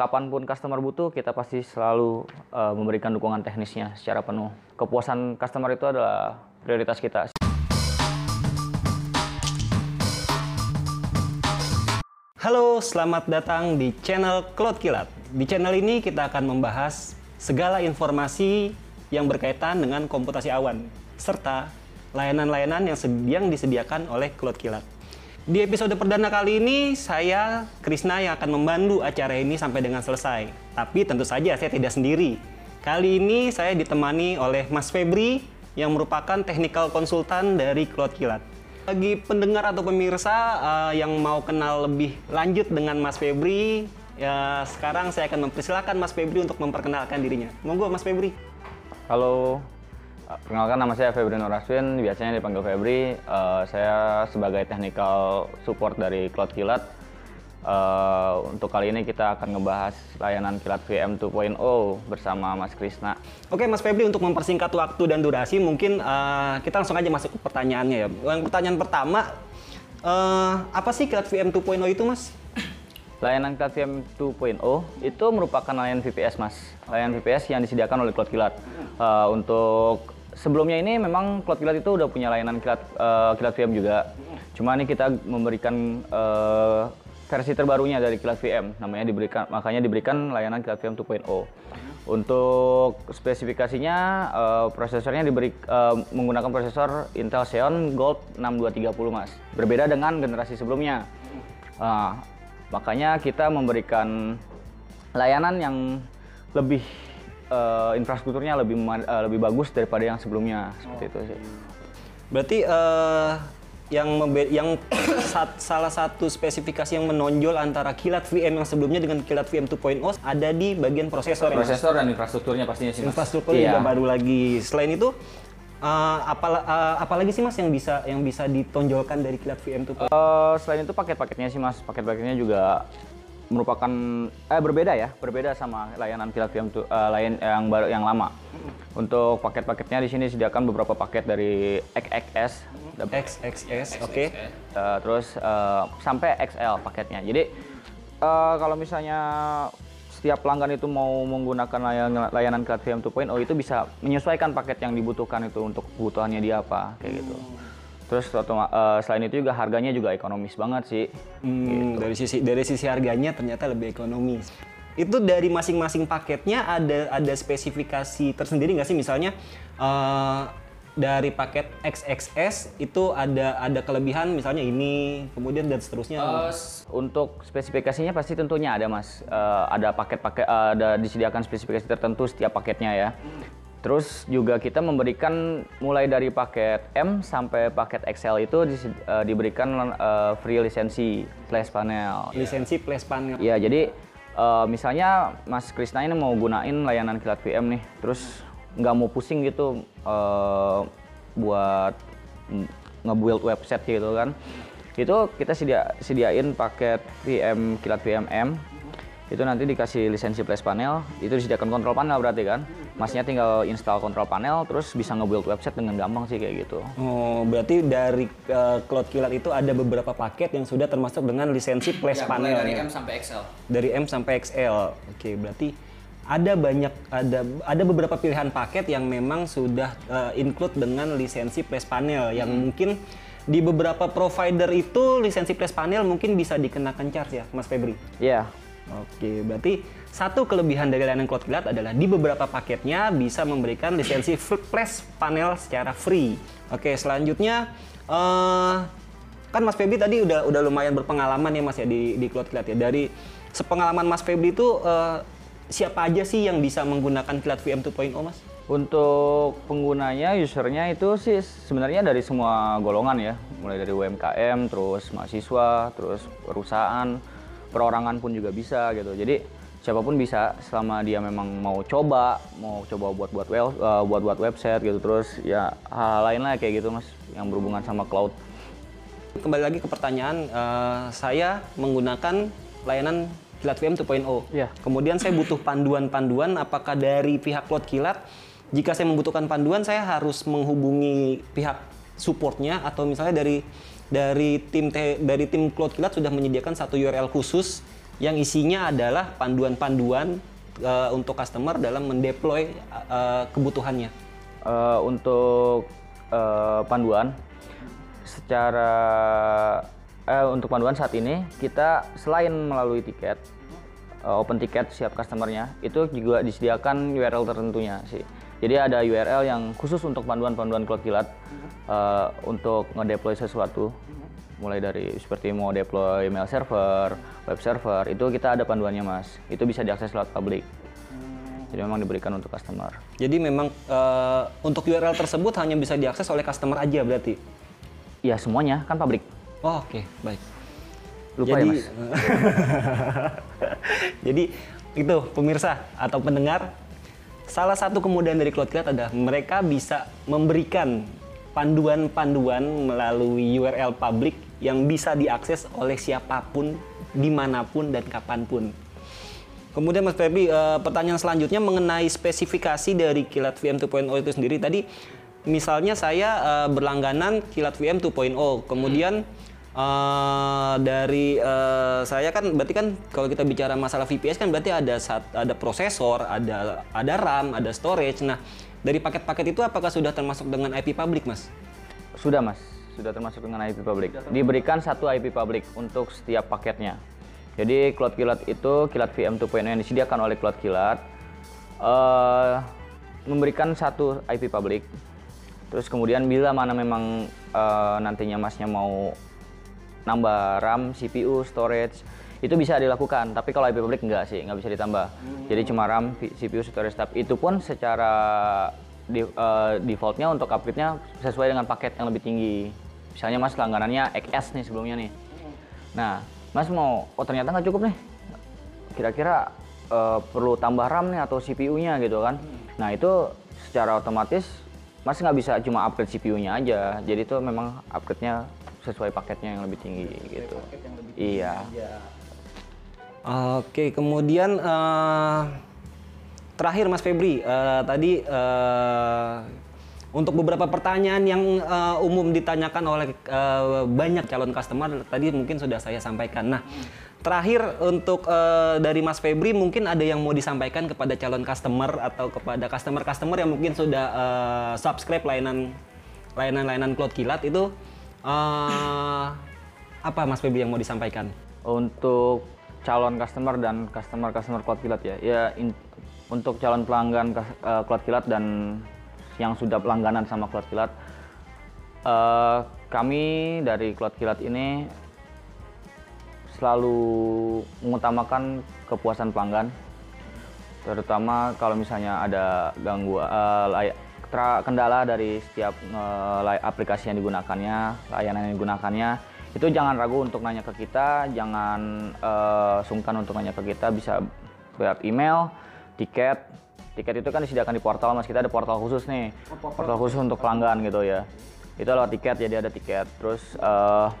kapan pun customer butuh, kita pasti selalu uh, memberikan dukungan teknisnya secara penuh. Kepuasan customer itu adalah prioritas kita. Halo, selamat datang di channel Cloud Kilat. Di channel ini kita akan membahas segala informasi yang berkaitan dengan komputasi awan serta layanan-layanan yang, yang disediakan oleh Cloud Kilat. Di episode perdana kali ini, saya Krisna yang akan membantu acara ini sampai dengan selesai. Tapi tentu saja saya tidak sendiri. Kali ini saya ditemani oleh Mas Febri yang merupakan technical konsultan dari Cloud Kilat. Bagi pendengar atau pemirsa uh, yang mau kenal lebih lanjut dengan Mas Febri, ya sekarang saya akan mempersilahkan Mas Febri untuk memperkenalkan dirinya. Monggo Mas Febri. Halo, Perkenalkan nama saya Febri Noraswin, biasanya dipanggil Febri. Uh, saya sebagai technical support dari Cloud Kilat. Uh, untuk kali ini kita akan ngebahas layanan Kilat VM 2.0 bersama Mas Krisna. Oke Mas Febri, untuk mempersingkat waktu dan durasi, mungkin uh, kita langsung aja masuk ke pertanyaannya ya. Yang pertanyaan pertama, uh, apa sih Kilat VM 2.0 itu Mas? Layanan Cloud VM 2.0 itu merupakan layanan VPS mas, layanan VPS yang disediakan oleh Cloud Kilat. Uh, untuk sebelumnya ini memang Cloud Kilat itu udah punya layanan Kilat, uh, Kilat VM juga. Cuma ini kita memberikan uh, versi terbarunya dari Kilat VM, namanya diberikan makanya diberikan layanan Kilat VM 2.0. Untuk spesifikasinya uh, prosesornya diberi uh, menggunakan prosesor Intel Xeon Gold 6230 mas. Berbeda dengan generasi sebelumnya. Uh, makanya kita memberikan layanan yang lebih uh, infrastrukturnya lebih uh, lebih bagus daripada yang sebelumnya seperti itu sih. Berarti uh, yang yang sat salah satu spesifikasi yang menonjol antara kilat VM yang sebelumnya dengan kilat VM 2.0 ada di bagian prosesor. Prosesor dan infrastrukturnya pastinya sih. Infrastruktur iya. juga baru lagi. Selain itu uh, apa uh, apalagi sih mas yang bisa yang bisa ditonjolkan dari kilat VM 2.0? Uh, selain itu paket-paketnya sih mas, paket-paketnya juga merupakan eh berbeda ya, berbeda sama layanan Kilat VM uh, lain yang baru yang lama. Untuk paket-paketnya di sini disediakan beberapa paket dari XXS, XXS, oke. Okay. Uh, terus uh, sampai XL paketnya. Jadi uh, kalau misalnya setiap pelanggan itu mau menggunakan layanan, layanan Kilat VM 2.0 itu bisa menyesuaikan paket yang dibutuhkan itu untuk kebutuhannya dia apa kayak gitu. Terus uh, selain itu juga harganya juga ekonomis banget sih. Hmm, gitu. Dari sisi dari sisi harganya ternyata lebih ekonomis. Itu dari masing-masing paketnya ada ada spesifikasi tersendiri nggak sih? Misalnya uh, dari paket XXS itu ada ada kelebihan misalnya ini, kemudian dan seterusnya. Uh, untuk spesifikasinya pasti tentunya ada mas. Uh, ada paket-paket uh, ada disediakan spesifikasi tertentu setiap paketnya ya. Terus juga kita memberikan mulai dari paket M sampai paket XL itu di, uh, diberikan uh, free lisensi flash panel. Lisensi flash panel. Iya, jadi uh, misalnya Mas Krisna ini mau gunain layanan Kilat VM nih, terus nggak mau pusing gitu uh, buat nge-build website gitu kan. Itu kita sedia, sediain paket VM Kilat VM M itu nanti dikasih lisensi flash panel itu disediakan kontrol panel berarti kan masnya tinggal install kontrol panel terus bisa nge-build website dengan gampang sih kayak gitu. Oh berarti dari uh, Cloud Killer itu ada beberapa paket yang sudah termasuk dengan lisensi flash ya, panel dari ya? M sampai XL dari M sampai XL oke berarti ada banyak ada ada beberapa pilihan paket yang memang sudah uh, include dengan lisensi flash panel. Yang hmm. mungkin di beberapa provider itu lisensi flash panel mungkin bisa dikenakan charge ya Mas Febri? Iya. yeah Oke, berarti satu kelebihan dari layanan Cloud Kilat adalah di beberapa paketnya bisa memberikan lisensi flash panel secara free. Oke, selanjutnya uh, kan Mas Febri tadi udah udah lumayan berpengalaman ya Mas ya di di Cloud Kilat ya. Dari sepengalaman Mas Febri itu uh, siapa aja sih yang bisa menggunakan Kilat VM 2.0 Mas? Untuk penggunanya, usernya itu sih sebenarnya dari semua golongan ya, mulai dari UMKM, terus mahasiswa, terus perusahaan, perorangan pun juga bisa gitu. Jadi siapa pun bisa selama dia memang mau coba mau coba buat buat well uh, buat buat website gitu terus ya hal, -hal lain lah kayak gitu mas yang berhubungan sama cloud. Kembali lagi ke pertanyaan uh, saya menggunakan layanan Kilat VM 2.0 ya. kemudian saya butuh panduan-panduan apakah dari pihak Cloud Kilat? Jika saya membutuhkan panduan saya harus menghubungi pihak supportnya atau misalnya dari dari tim dari tim Cloud Kilat sudah menyediakan satu URL khusus yang isinya adalah panduan-panduan uh, untuk customer dalam mendeploy uh, kebutuhannya. Uh, untuk uh, panduan, secara eh, untuk panduan saat ini kita selain melalui tiket uh, open tiket siap customernya itu juga disediakan URL tertentunya sih. Jadi ada URL yang khusus untuk panduan-panduan cloud kilat uh, untuk ngedeploy sesuatu mulai dari seperti mau deploy mail server, web server, itu kita ada panduannya mas. Itu bisa diakses lewat publik. Jadi memang diberikan untuk customer. Jadi memang uh, untuk URL tersebut hanya bisa diakses oleh customer aja berarti? Ya semuanya kan publik. Oh, Oke, okay. baik. Lupa ya, Jadi, ya mas. Jadi itu pemirsa atau pendengar, salah satu kemudian dari CloudCloud adalah mereka bisa memberikan panduan-panduan melalui URL publik yang bisa diakses oleh siapa pun, di mana pun, dan kapan pun. Kemudian Mas Febri, uh, pertanyaan selanjutnya mengenai spesifikasi dari Kilat VM 2.0 itu sendiri. Tadi misalnya saya uh, berlangganan Kilat VM 2.0, kemudian uh, dari uh, saya kan berarti kan kalau kita bicara masalah VPS kan berarti ada sat, ada prosesor, ada ada RAM, ada storage. Nah, dari paket-paket itu apakah sudah termasuk dengan IP public, Mas? Sudah, Mas sudah termasuk dengan IP public. Diberikan satu IP public untuk setiap paketnya. Jadi Cloud Kilat itu Kilat VM 2.0 yang disediakan oleh Cloud Kilat uh, memberikan satu IP public. Terus kemudian bila mana memang uh, nantinya masnya mau nambah RAM, CPU, storage itu bisa dilakukan. Tapi kalau IP public enggak sih, nggak bisa ditambah. Hmm. Jadi cuma RAM, CPU, storage. Tapi itu pun secara di, uh, defaultnya untuk upgrade-nya sesuai dengan paket yang lebih tinggi. Misalnya mas langganannya XS nih sebelumnya nih. Nah, mas mau, oh ternyata nggak cukup nih. Kira-kira uh, perlu tambah RAM nih atau CPU-nya gitu kan. Nah itu secara otomatis mas nggak bisa cuma upgrade CPU-nya aja. Jadi itu memang upgrade-nya sesuai paketnya yang lebih tinggi sesuai gitu. Lebih tinggi iya. Aja. Oke, kemudian uh, terakhir Mas Febri, uh, tadi uh, untuk beberapa pertanyaan yang uh, umum ditanyakan oleh uh, banyak calon customer tadi mungkin sudah saya sampaikan. Nah, terakhir untuk uh, dari Mas Febri mungkin ada yang mau disampaikan kepada calon customer atau kepada customer-customer yang mungkin sudah uh, subscribe layanan layanan-layanan Cloud Kilat itu uh, apa Mas Febri yang mau disampaikan? Untuk calon customer dan customer-customer Cloud Kilat ya. Ya in, untuk calon pelanggan uh, Cloud Kilat dan yang sudah pelangganan sama Cloud Kilat, uh, kami dari Cloud Kilat ini selalu mengutamakan kepuasan pelanggan, terutama kalau misalnya ada gangguan uh, kendala dari setiap uh, aplikasi yang digunakannya, layanan yang digunakannya itu jangan ragu untuk nanya ke kita, jangan uh, sungkan untuk nanya ke kita, bisa lewat email, tiket. Tiket itu kan disediakan di portal, mas kita ada portal khusus nih, oh, portal khusus untuk pelanggan gitu ya. Itu lewat tiket, jadi ada tiket. Terus uh,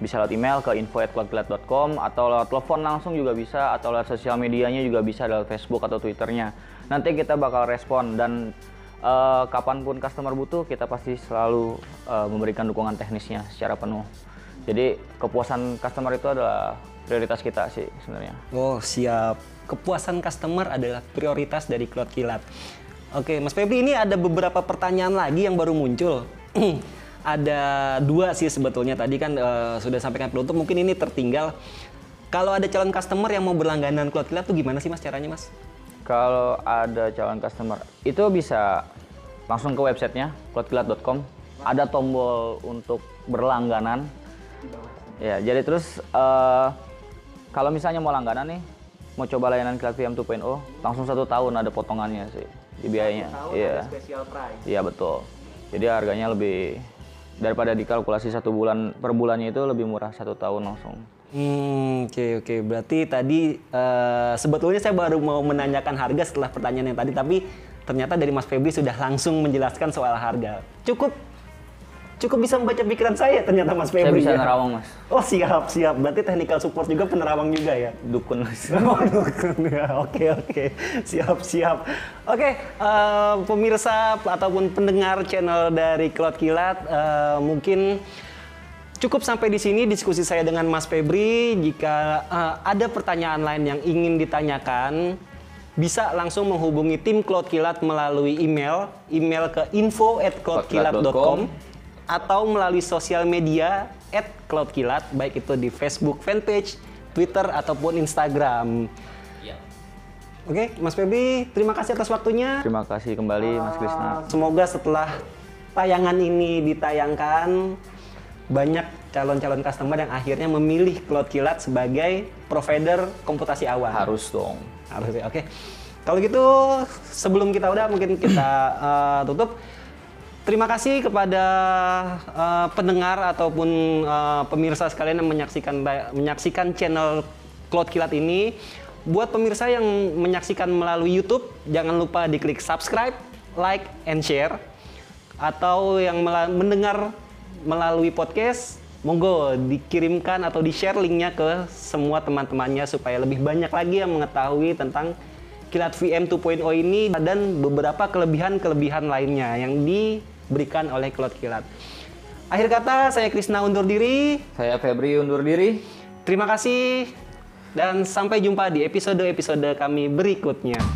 bisa lewat email ke info@cloudkilat.com atau lewat telepon langsung juga bisa atau lewat sosial medianya juga bisa lewat Facebook atau Twitternya. Nanti kita bakal respon dan uh, kapan pun customer butuh kita pasti selalu uh, memberikan dukungan teknisnya secara penuh. Jadi kepuasan customer itu adalah prioritas kita sih sebenarnya. Oh siap. Kepuasan customer adalah prioritas dari Cloud Kilat. Oke, Mas Febri ini ada beberapa pertanyaan lagi yang baru muncul. ada dua sih sebetulnya tadi kan uh, sudah sampaikan penutup mungkin ini tertinggal. Kalau ada calon customer yang mau berlangganan Cloud Kilat tuh gimana sih Mas caranya Mas? Kalau ada calon customer itu bisa langsung ke websitenya cloudkilat.com. Ada tombol untuk berlangganan Ya, jadi terus uh, kalau misalnya mau langganan nih, mau coba layanan Kilat VM 2.0, langsung satu tahun ada potongannya sih di biayanya. Iya. price. Iya betul. Jadi harganya lebih daripada dikalkulasi satu bulan per bulannya itu lebih murah satu tahun langsung. Hmm, oke okay, oke. Okay. Berarti tadi uh, sebetulnya saya baru mau menanyakan harga setelah pertanyaan yang tadi, tapi ternyata dari Mas Febri sudah langsung menjelaskan soal harga. Cukup cukup bisa membaca pikiran saya ternyata Mas Febri. Saya bisa ya. nerawang Mas. Oh siap siap. Berarti technical support juga penerawang juga ya. Dukun Mas. Oh dukun ya. Oke oke. Siap siap. Oke uh, pemirsa ataupun pendengar channel dari Cloud Kilat uh, mungkin Cukup sampai di sini diskusi saya dengan Mas Febri. Jika eh, ada pertanyaan lain yang ingin ditanyakan, bisa langsung menghubungi tim Cloud Kilat melalui email, email ke info@cloudkilat.com atau melalui sosial media @cloudkilat baik itu di Facebook fanpage, Twitter ataupun Instagram. Oke, Mas Febri, terima kasih atas waktunya. Terima kasih kembali Mas Krisna. Semoga setelah tayangan ini ditayangkan banyak calon-calon customer yang akhirnya memilih Cloud Kilat sebagai provider komputasi awan. Harus dong. Harus ya. Oke. Kalau gitu sebelum kita udah mungkin kita uh, tutup. Terima kasih kepada uh, pendengar ataupun uh, pemirsa sekalian yang menyaksikan menyaksikan channel Cloud Kilat ini. Buat pemirsa yang menyaksikan melalui YouTube, jangan lupa diklik subscribe, like, and share. Atau yang mendengar melalui podcast, monggo dikirimkan atau di-share linknya ke semua teman-temannya supaya lebih banyak lagi yang mengetahui tentang Kilat VM 2.0 ini dan beberapa kelebihan-kelebihan lainnya yang diberikan oleh Cloud Kilat. Akhir kata, saya Krisna undur diri. Saya Febri undur diri. Terima kasih dan sampai jumpa di episode-episode kami berikutnya.